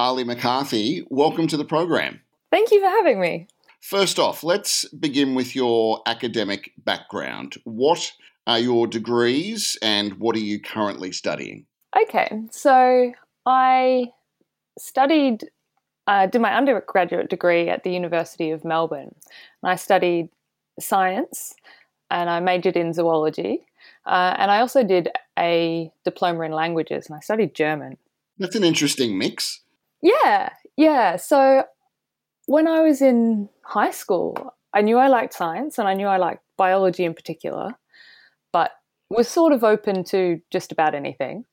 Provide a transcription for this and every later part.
Arlie McCarthy, welcome to the program. Thank you for having me. First off, let's begin with your academic background. What are your degrees and what are you currently studying? Okay, so I studied, uh, did my undergraduate degree at the University of Melbourne. And I studied science and I majored in zoology. Uh, and I also did a diploma in languages and I studied German. That's an interesting mix. Yeah, yeah. So when I was in high school, I knew I liked science and I knew I liked biology in particular, but was sort of open to just about anything.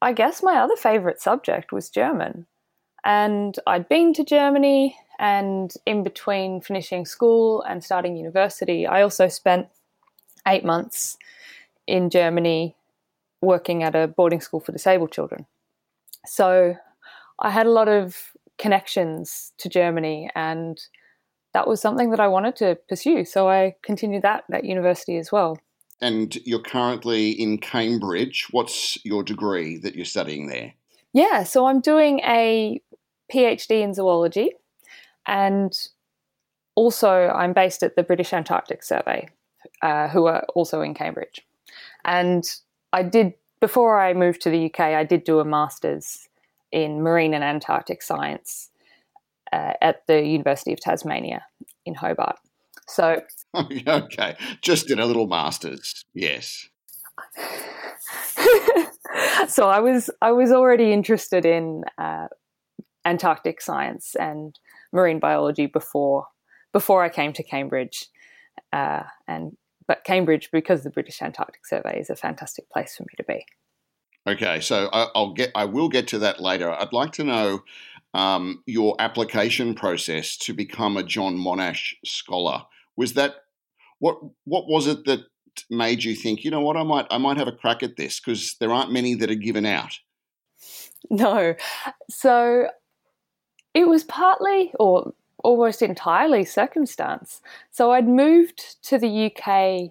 I guess my other favorite subject was German. And I'd been to Germany, and in between finishing school and starting university, I also spent eight months in Germany working at a boarding school for disabled children. So I had a lot of connections to Germany, and that was something that I wanted to pursue. So I continued that at university as well. And you're currently in Cambridge. What's your degree that you're studying there? Yeah, so I'm doing a PhD in zoology, and also I'm based at the British Antarctic Survey, uh, who are also in Cambridge. And I did, before I moved to the UK, I did do a master's in marine and Antarctic science uh, at the University of Tasmania in Hobart. So, okay, just did a little master's, yes. so I was I was already interested in uh, Antarctic science and marine biology before before I came to Cambridge, uh, and but Cambridge because the British Antarctic Survey is a fantastic place for me to be. Okay, so I, will get I will get to that later. I'd like to know um, your application process to become a John Monash scholar. Was that what what was it that made you think, you know what, I might I might have a crack at this because there aren't many that are given out. No. So it was partly or almost entirely circumstance. So I'd moved to the UK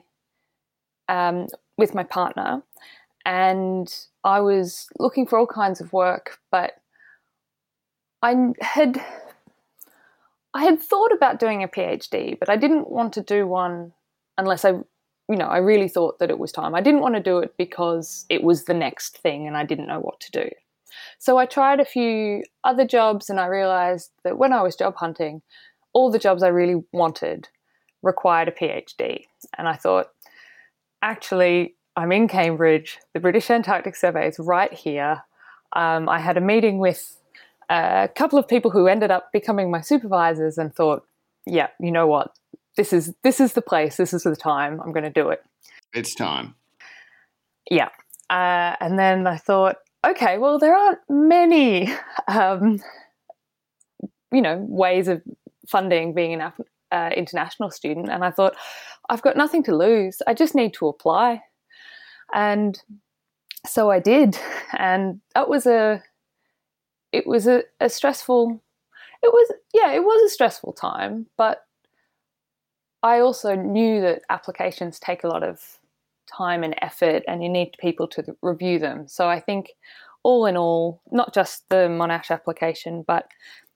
um, with my partner and I was looking for all kinds of work, but I had I had thought about doing a PhD, but I didn't want to do one unless I you know, I really thought that it was time. I didn't want to do it because it was the next thing and I didn't know what to do. So I tried a few other jobs and I realized that when I was job hunting, all the jobs I really wanted required a PhD. And I thought, actually, I'm in Cambridge. The British Antarctic Survey is right here. Um, I had a meeting with a couple of people who ended up becoming my supervisors and thought, yeah, you know what? This is this is the place. This is the time. I'm going to do it. It's time. Yeah. Uh, and then I thought, okay, well, there aren't many, um, you know, ways of funding being an uh, international student. And I thought, I've got nothing to lose. I just need to apply. And so I did. And that was a, it was a, a stressful, it was, yeah, it was a stressful time, but I also knew that applications take a lot of time and effort and you need people to review them. So I think all in all, not just the Monash application, but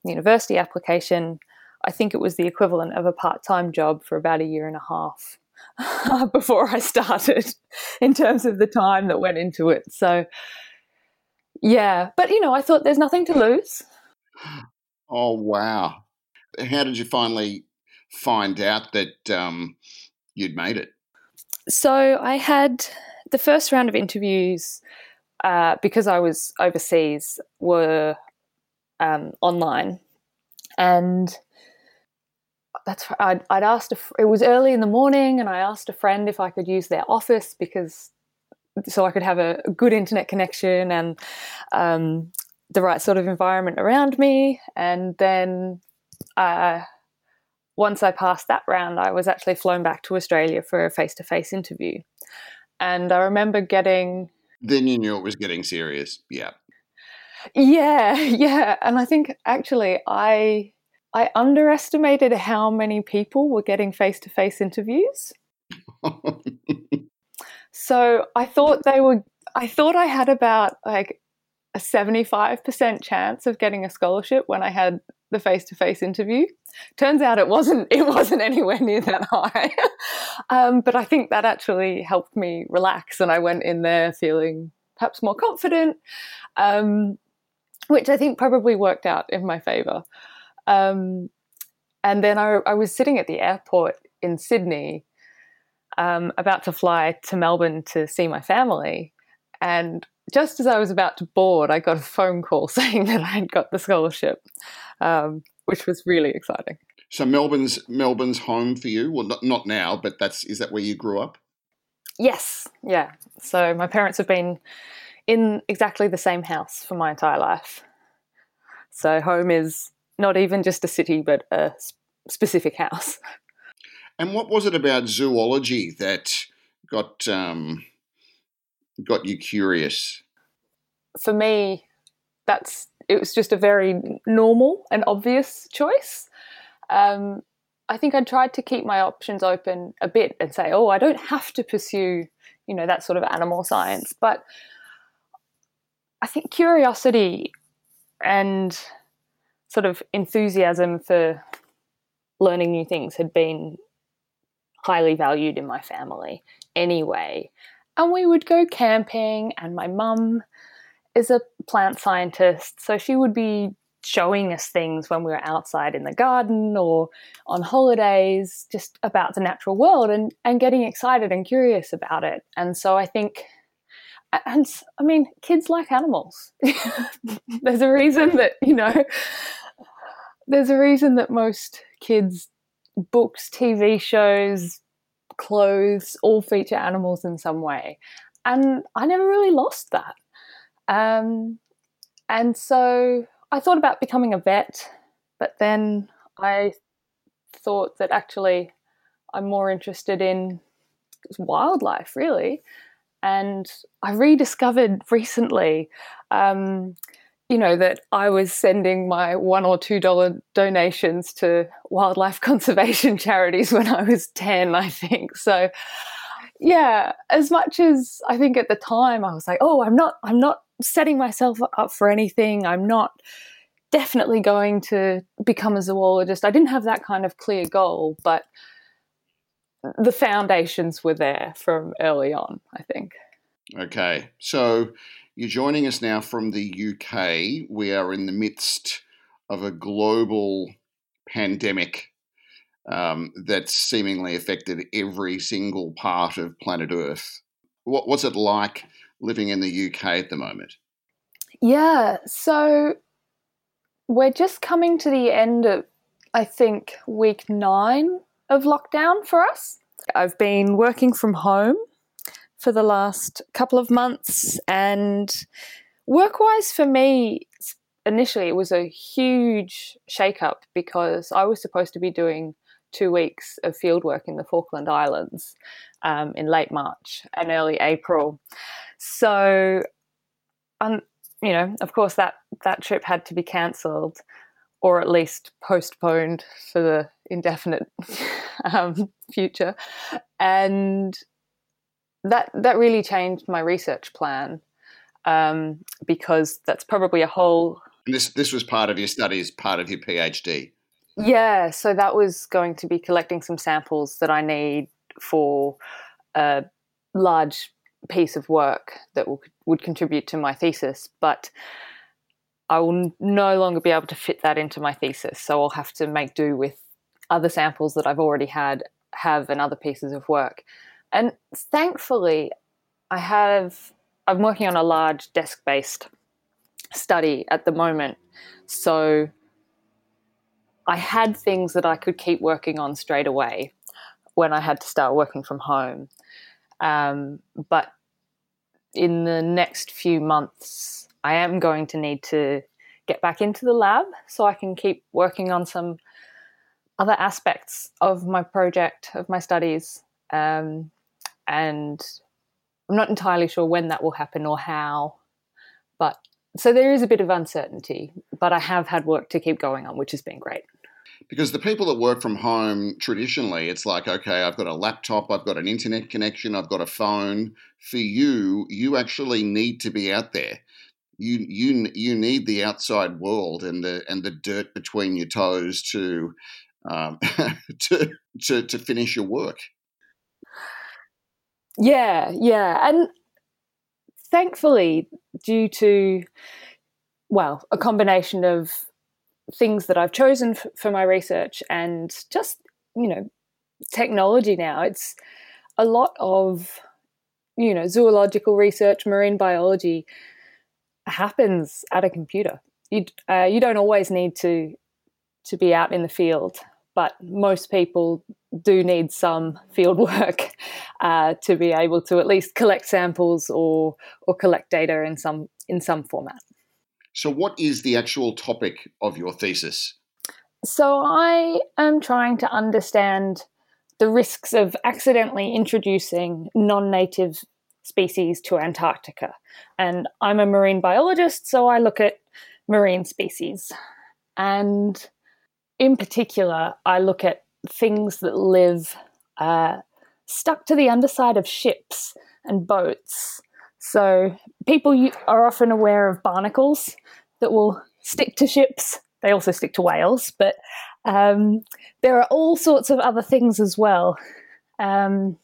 the university application, I think it was the equivalent of a part time job for about a year and a half. before I started in terms of the time that went into it. So, yeah, but you know, I thought there's nothing to lose. Oh, wow. How did you finally find out that um, you'd made it? So, I had the first round of interviews uh, because I was overseas were um, online. And that's I'd, I'd asked a, it was early in the morning and I asked a friend if I could use their office because so I could have a, good internet connection and um, the right sort of environment around me. And then uh, once I passed that round I was actually flown back to Australia for a face-to-face interview. And I remember getting then you knew it was getting serious. Yeah. Yeah yeah. And I think actually I I underestimated how many people were getting face to face interviews. so I thought they were, I thought I had about like a 75% chance of getting a scholarship when I had the face-to-face interview. Turns out it wasn't it wasn't anywhere near that high. um, but I think that actually helped me relax and I went in there feeling perhaps more confident, um, which I think probably worked out in my favor. Um, and then I, I, was sitting at the airport in Sydney, um, about to fly to Melbourne to see my family. And just as I was about to board, I got a phone call saying that I had got the scholarship, um, which was really exciting. So Melbourne's Melbourne's home for you. Well, not, not now, but that's is that where you grew up? Yes, yeah. So my parents have been in exactly the same house for my entire life. So home is not even just a city, but a specific house. And what was it about zoology that got um, got you curious? For me, that's it was just a very normal and obvious choice. Um, I think I tried to keep my options open a bit and say, "Oh, I don't have to pursue, you know, that sort of animal science." But I think curiosity and sort of enthusiasm for learning new things had been highly valued in my family anyway. And we would go camping, and my mum is a plant scientist, so she would be showing us things when we were outside in the garden or on holidays, just about the natural world and, and getting excited and curious about it. And so I think, and I mean, kids like animals. there's a reason that, you know, there's a reason that most kids' books, TV shows, clothes all feature animals in some way. And I never really lost that. Um, and so I thought about becoming a vet, but then I thought that actually I'm more interested in wildlife, really. And I rediscovered recently um, you know, that I was sending my one or two dollar donations to wildlife conservation charities when I was 10, I think. So, yeah, as much as I think at the time I was like, oh, I'm not, I'm not setting myself up for anything. I'm not definitely going to become a zoologist. I didn't have that kind of clear goal, but the foundations were there from early on, I think. Okay. So, you're joining us now from the UK. We are in the midst of a global pandemic um, that's seemingly affected every single part of planet Earth. What, what's it like living in the UK at the moment? Yeah, so we're just coming to the end of, I think, week nine of lockdown for us. I've been working from home for the last couple of months. And work wise, for me, initially, it was a huge shake up because I was supposed to be doing two weeks of field work in the Falkland Islands um, in late March and early April. So, um, you know, of course, that, that trip had to be cancelled or at least postponed for the indefinite um, future. And that that really changed my research plan um, because that's probably a whole. And this this was part of your studies, part of your PhD. Yeah, so that was going to be collecting some samples that I need for a large piece of work that will, would contribute to my thesis, but I will no longer be able to fit that into my thesis. So I'll have to make do with other samples that I've already had have and other pieces of work. And thankfully, I have, I'm working on a large desk based study at the moment. So I had things that I could keep working on straight away when I had to start working from home. Um, but in the next few months, I am going to need to get back into the lab so I can keep working on some other aspects of my project, of my studies. Um, and I'm not entirely sure when that will happen or how. But so there is a bit of uncertainty, but I have had work to keep going on, which has been great. Because the people that work from home traditionally, it's like, okay, I've got a laptop, I've got an internet connection, I've got a phone. For you, you actually need to be out there. you you you need the outside world and the and the dirt between your toes to um, to, to to finish your work. Yeah, yeah, and thankfully, due to well, a combination of things that I've chosen f- for my research and just you know technology now, it's a lot of you know zoological research, marine biology happens at a computer. You uh, you don't always need to to be out in the field, but most people do need some field work uh, to be able to at least collect samples or or collect data in some in some format. So, what is the actual topic of your thesis? So, I am trying to understand the risks of accidentally introducing non-native species to Antarctica. And I'm a marine biologist, so I look at marine species. And in particular, I look at things that live uh, stuck to the underside of ships and boats. So people are often aware of barnacles that will stick to ships. They also stick to whales, but um, there are all sorts of other things as well. Um,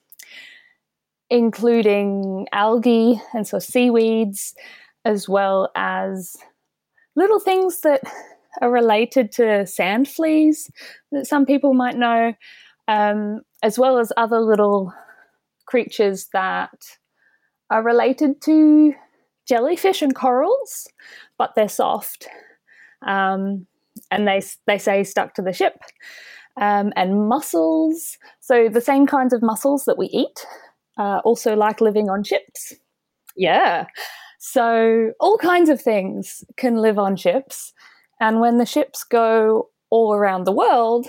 including algae and so seaweeds, as well as little things that are related to sand fleas that some people might know, um, as well as other little creatures that are related to jellyfish and corals, but they're soft. Um, and they, they say stuck to the ship. Um, and mussels, so the same kinds of mussels that we eat, uh, also like living on ships. Yeah. So all kinds of things can live on ships. And when the ships go all around the world,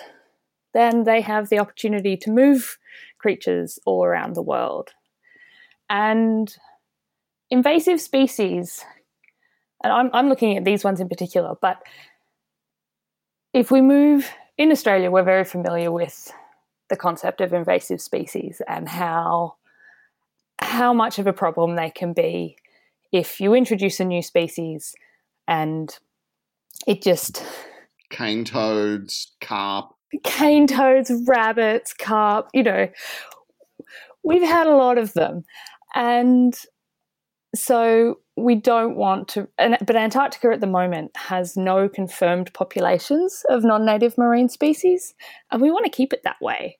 then they have the opportunity to move creatures all around the world. And invasive species, and I'm, I'm looking at these ones in particular, but if we move in Australia, we're very familiar with the concept of invasive species and how how much of a problem they can be if you introduce a new species and it just cane toads, carp, cane toads, rabbits, carp, you know, we've had a lot of them. And so we don't want to and, but Antarctica at the moment has no confirmed populations of non-native marine species and we want to keep it that way.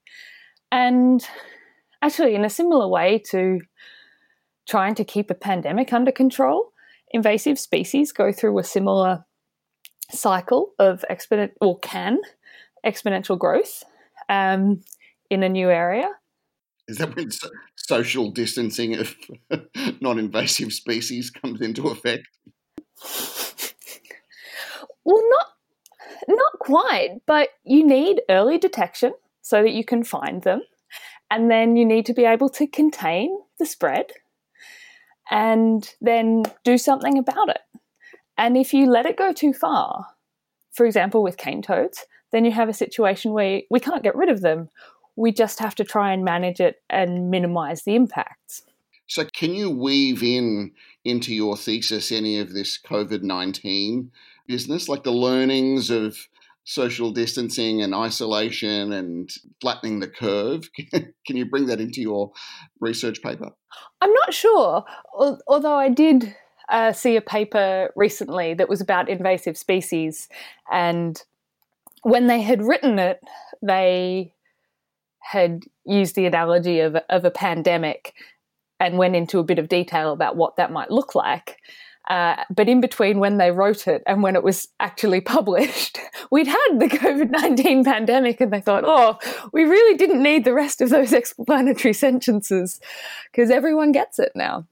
And actually, in a similar way to trying to keep a pandemic under control, invasive species go through a similar cycle of exponent or can exponential growth um, in a new area. Is that when so- social distancing of non-invasive species comes into effect? Well, not not quite, but you need early detection so that you can find them and then you need to be able to contain the spread and then do something about it. And if you let it go too far, for example, with cane toads, then you have a situation where we can't get rid of them. We just have to try and manage it and minimize the impacts. So, can you weave in into your thesis any of this COVID 19 business, like the learnings of social distancing and isolation and flattening the curve. Can you bring that into your research paper? I'm not sure, although I did uh, see a paper recently that was about invasive species, and when they had written it, they had used the analogy of, of a pandemic and went into a bit of detail about what that might look like. Uh, but in between when they wrote it and when it was actually published, we'd had the COVID 19 pandemic, and they thought, oh, we really didn't need the rest of those explanatory sentences because everyone gets it now.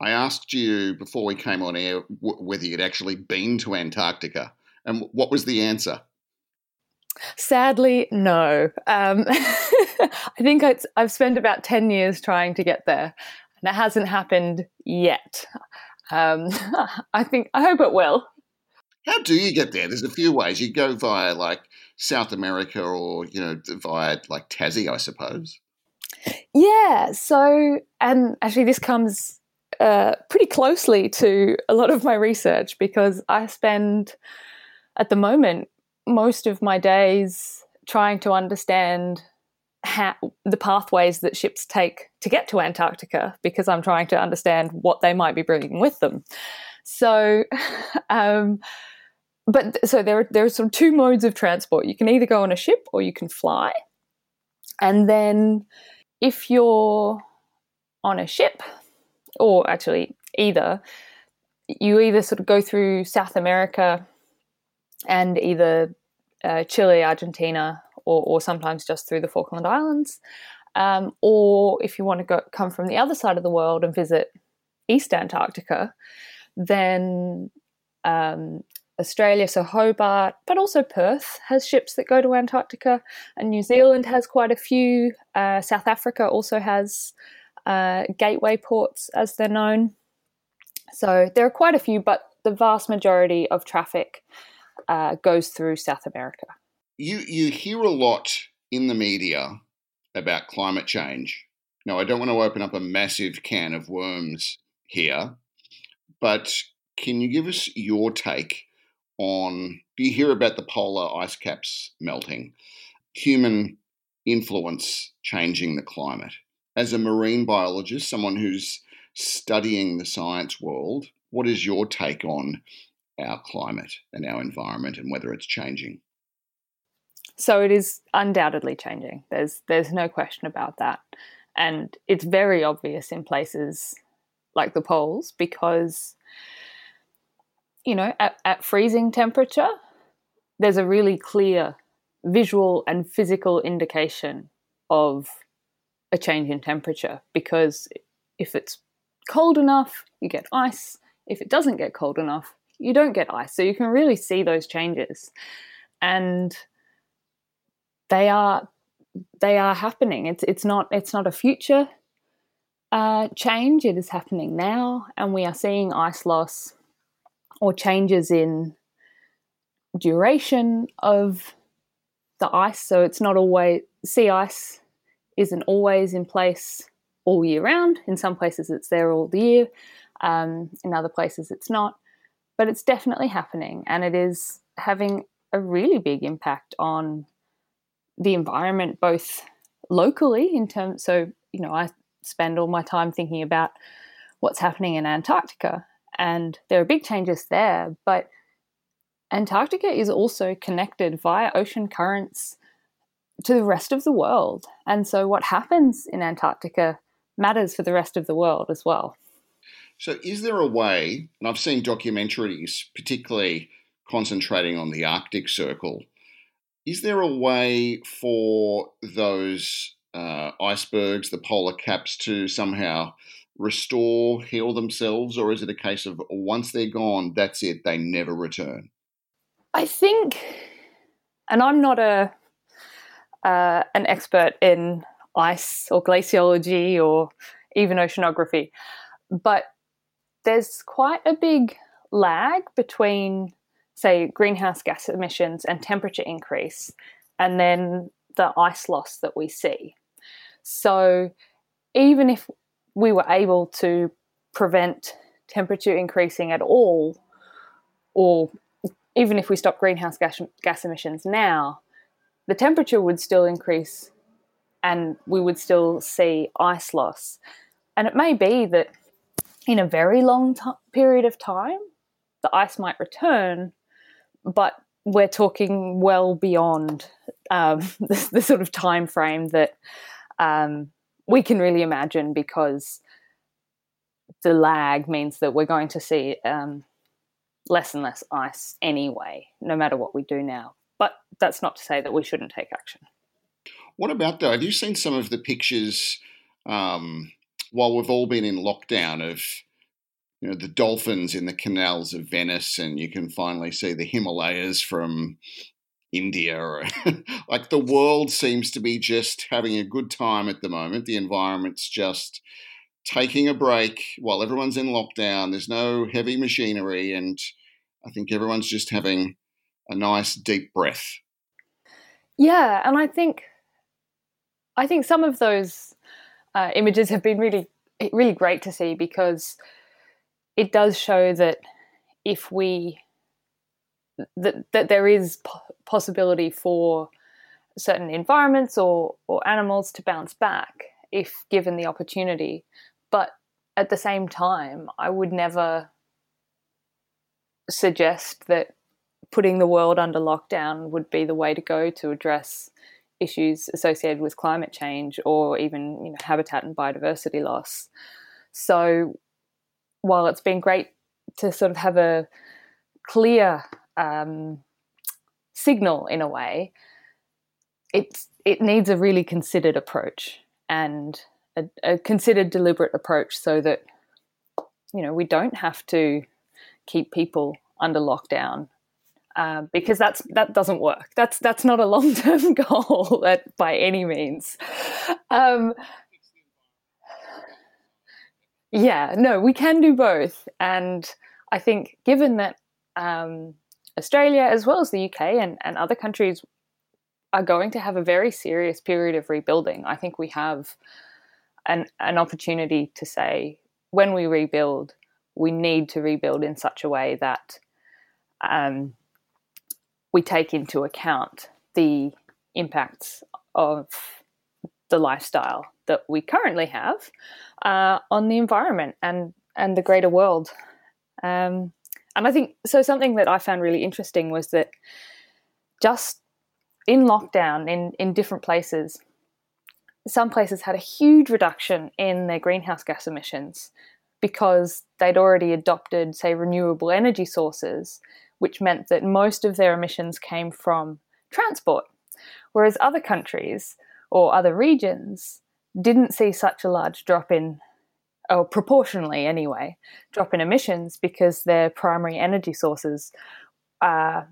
I asked you before we came on air w- whether you'd actually been to Antarctica, and what was the answer? Sadly, no. Um, I think I've spent about 10 years trying to get there, and it hasn't happened yet. Um, I think I hope it will. How do you get there? There's a few ways. You go via like South America, or you know, via like Tassie, I suppose. Yeah. So, and actually, this comes uh, pretty closely to a lot of my research because I spend, at the moment, most of my days trying to understand how, the pathways that ships take to get to Antarctica because I'm trying to understand what they might be bringing with them. So, um, but so there, are, there are sort of two modes of transport. You can either go on a ship or you can fly. And then if you're on a ship, or actually either, you either sort of go through South America and either uh, Chile, Argentina, or, or, sometimes just through the Falkland Islands. Um, or if you want to go come from the other side of the world and visit East Antarctica, then um, Australia, so Hobart, but also Perth has ships that go to Antarctica, and New Zealand has quite a few. Uh, South Africa also has uh, gateway ports, as they're known. So there are quite a few, but the vast majority of traffic uh, goes through South America. You you hear a lot in the media about climate change. Now, I don't want to open up a massive can of worms here, but can you give us your take on? Do you hear about the polar ice caps melting? Human influence changing the climate as a marine biologist, someone who's studying the science world, what is your take on our climate and our environment and whether it's changing? So it is undoubtedly changing. There's there's no question about that. And it's very obvious in places like the poles because you know, at, at freezing temperature, there's a really clear visual and physical indication of a change in temperature because if it's cold enough, you get ice. If it doesn't get cold enough, you don't get ice. So you can really see those changes. And they are they are happening. It's it's not it's not a future uh, change. It is happening now, and we are seeing ice loss or changes in duration of the ice. So it's not always sea ice isn't always in place all year round. In some places, it's there all the year. Um, in other places, it's not. But it's definitely happening, and it is having a really big impact on the environment, both locally in terms. So you know, I spend all my time thinking about what's happening in Antarctica, and there are big changes there, but Antarctica is also connected via ocean currents to the rest of the world. And so what happens in Antarctica matters for the rest of the world as well. So, is there a way, and I've seen documentaries particularly concentrating on the Arctic Circle, is there a way for those uh, icebergs, the polar caps, to somehow restore, heal themselves, or is it a case of once they're gone, that's it, they never return? I think, and I'm not a uh, an expert in ice or glaciology or even oceanography, but there's quite a big lag between, say, greenhouse gas emissions and temperature increase, and then the ice loss that we see. So, even if we were able to prevent temperature increasing at all, or even if we stop greenhouse gas, gas emissions now, the temperature would still increase and we would still see ice loss. And it may be that in a very long t- period of time, the ice might return, but we're talking well beyond um, the, the, sort of time frame that um, we can really imagine because the lag means that we're going to see um, less and less ice anyway, no matter what we do now. But that's not to say that we shouldn't take action. What about though? Have you seen some of the pictures um, while we've all been in lockdown of you know the dolphins in the canals of Venice, and you can finally see the Himalayas from India. like the world seems to be just having a good time at the moment. The environment's just taking a break while everyone's in lockdown. There's no heavy machinery, and I think everyone's just having a nice deep breath. Yeah, and I think I think some of those uh, images have been really really great to see because it does show that if we that that there is possibility for certain environments or or animals to bounce back if given the opportunity but at the same time i would never suggest that putting the world under lockdown would be the way to go to address issues associated with climate change or even you know, habitat and biodiversity loss. So while it's been great to sort of have a clear um, signal in a way, it's it needs a really considered approach and a, a considered, deliberate approach so that you know we don't have to keep people under lockdown uh, because that's that doesn't work. That's that's not a long term goal by any means. Um, yeah, no, we can do both, and I think given that um, Australia as well as the UK and, and other countries are going to have a very serious period of rebuilding, I think we have an an opportunity to say when we rebuild, we need to rebuild in such a way that um, we take into account the impacts of the lifestyle that we currently have uh, on the environment and and the greater world. Um, and I think so. Something that I found really interesting was that just in lockdown in in different places, some places had a huge reduction in their greenhouse gas emissions because they'd already adopted, say, renewable energy sources which meant that most of their emissions came from transport. Whereas other countries or other regions didn't see such a large drop in, or proportionally anyway, drop in emissions because their primary energy sources uh,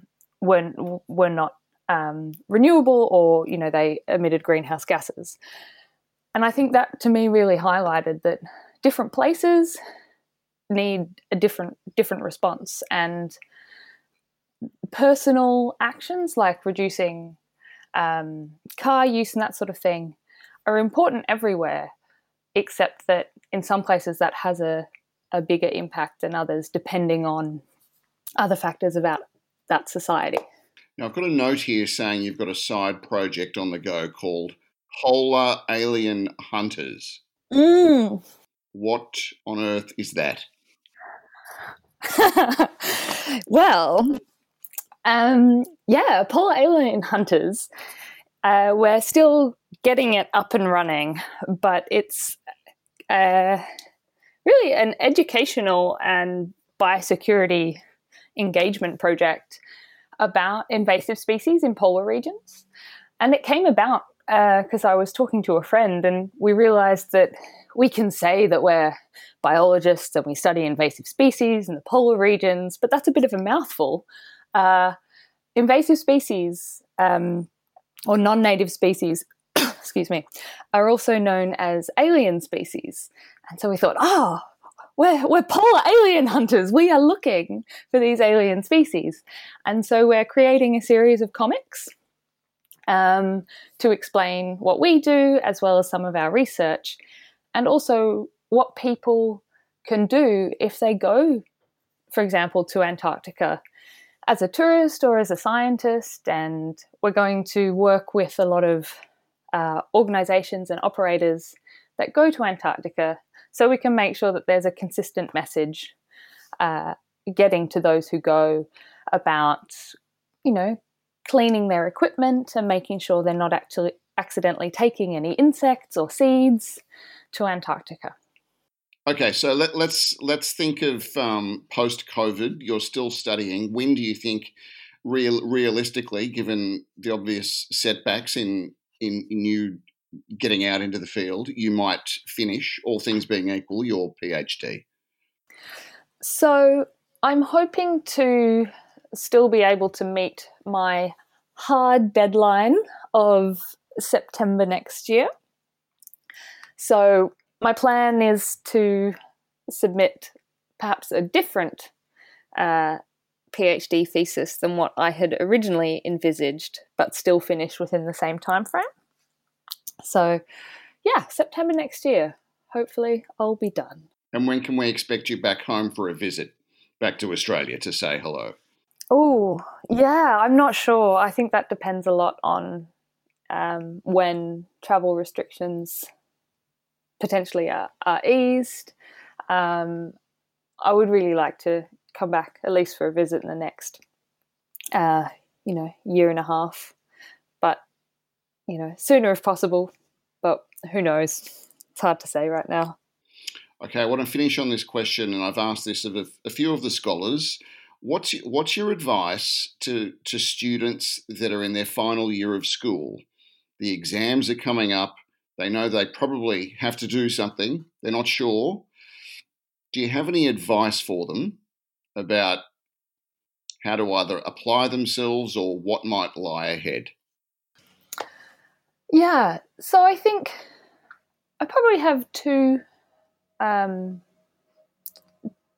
were, were not um, renewable or, you know, they emitted greenhouse gases. And I think that to me really highlighted that different places need a different different response and personal actions like reducing um, car use and that sort of thing are important everywhere, except that in some places that has a, a bigger impact than others, depending on other factors about that society. Now, I've got a note here saying you've got a side project on the go called Polar Alien Hunters. Mm. What on earth is that? well, um, yeah, polar alien hunters. Uh, we're still getting it up and running, but it's uh, really an educational and biosecurity engagement project about invasive species in polar regions. And it came about because uh, I was talking to a friend and we realized that we can say that we're biologists and we study invasive species in the polar regions, but that's a bit of a mouthful uh, invasive species um, or non-native species, excuse me, are also known as alien species. And so we thought, oh, we're, we're polar alien hunters. We are looking for these alien species. And so we're creating a series of comics um, to explain what we do, as well as some of our research, and also what people can do if they go, for example, to Antarctica as a tourist or as a scientist, and we're going to work with a lot of uh, organizations and operators that go to Antarctica so we can make sure that there's a consistent message uh, getting to those who go about, you know, cleaning their equipment and making sure they're not actually accidentally taking any insects or seeds to Antarctica. Okay, so let, us let's, let's think of um, post COVID. You're still studying. When do you think, real realistically, given the obvious setbacks in in, in you getting out into the field, you might finish, all things being equal, your PhD? So I'm hoping to still be able to meet my hard deadline of September next year. So my plan is to submit perhaps a different uh, PhD thesis than what I had originally envisaged, but still finish within the same time frame. So, yeah, September next year, hopefully I'll be done. And when can we expect you back home for a visit back to Australia to say hello? Oh, yeah, I'm not sure. I think that depends a lot on um, when travel restrictions potentially are, are eased. Um, I would really like to come back at least for a visit in the next, uh, you know, year and a half. But you know, sooner if possible. But who knows? It's hard to say right now. Okay, I want to finish on this question, and I've asked this of a, a few of the scholars. What's what's your advice to to students that are in their final year of school? The exams are coming up. They know they probably have to do something. They're not sure. Do you have any advice for them about how to either apply themselves or what might lie ahead? Yeah, so I think I probably have two um,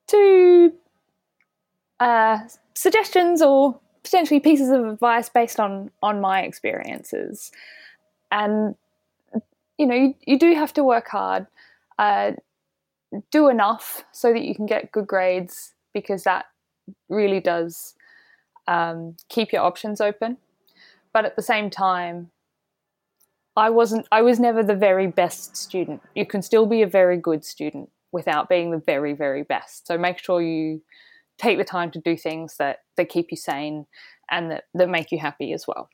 two uh, suggestions or potentially pieces of advice based on on my experiences, and you know you, you do have to work hard, uh, do enough so that you can get good grades because that really does um, keep your options open, but at the same time I wasn't I was never the very best student. You can still be a very good student without being the very very best. So make sure you take the time to do things that that keep you sane and that that make you happy as well.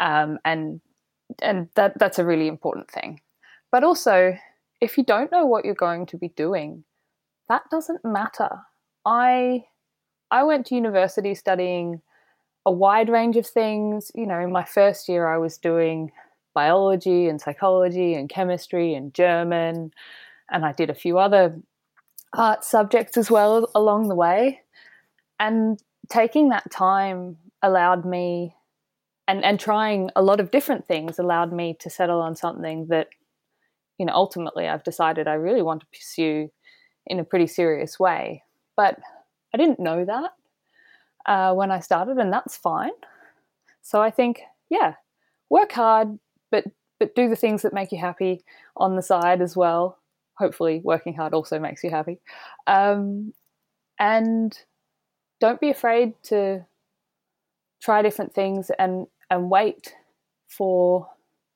Um, and and that that's a really important thing. But also, if you don't know what you're going to be doing, that doesn't matter. I I went to university studying a wide range of things. You know, in my first year, I was doing biology and psychology and chemistry and German. And I did a few other art subjects as well along the way. And taking that time allowed me, and, and trying a lot of different things allowed me to settle on something that, you know, ultimately I've decided I really want to pursue in a pretty serious way. But I didn't know that uh, when I started, and that's fine. So I think, yeah, work hard, but but do the things that make you happy on the side as well. Hopefully, working hard also makes you happy, um, and don't be afraid to try different things and and wait for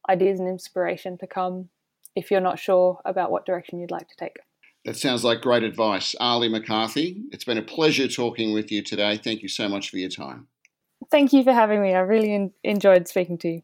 ideas and inspiration to come if you're not sure about what direction you'd like to take. That sounds like great advice. Arlie McCarthy, it's been a pleasure talking with you today. Thank you so much for your time. Thank you for having me. I really enjoyed speaking to you.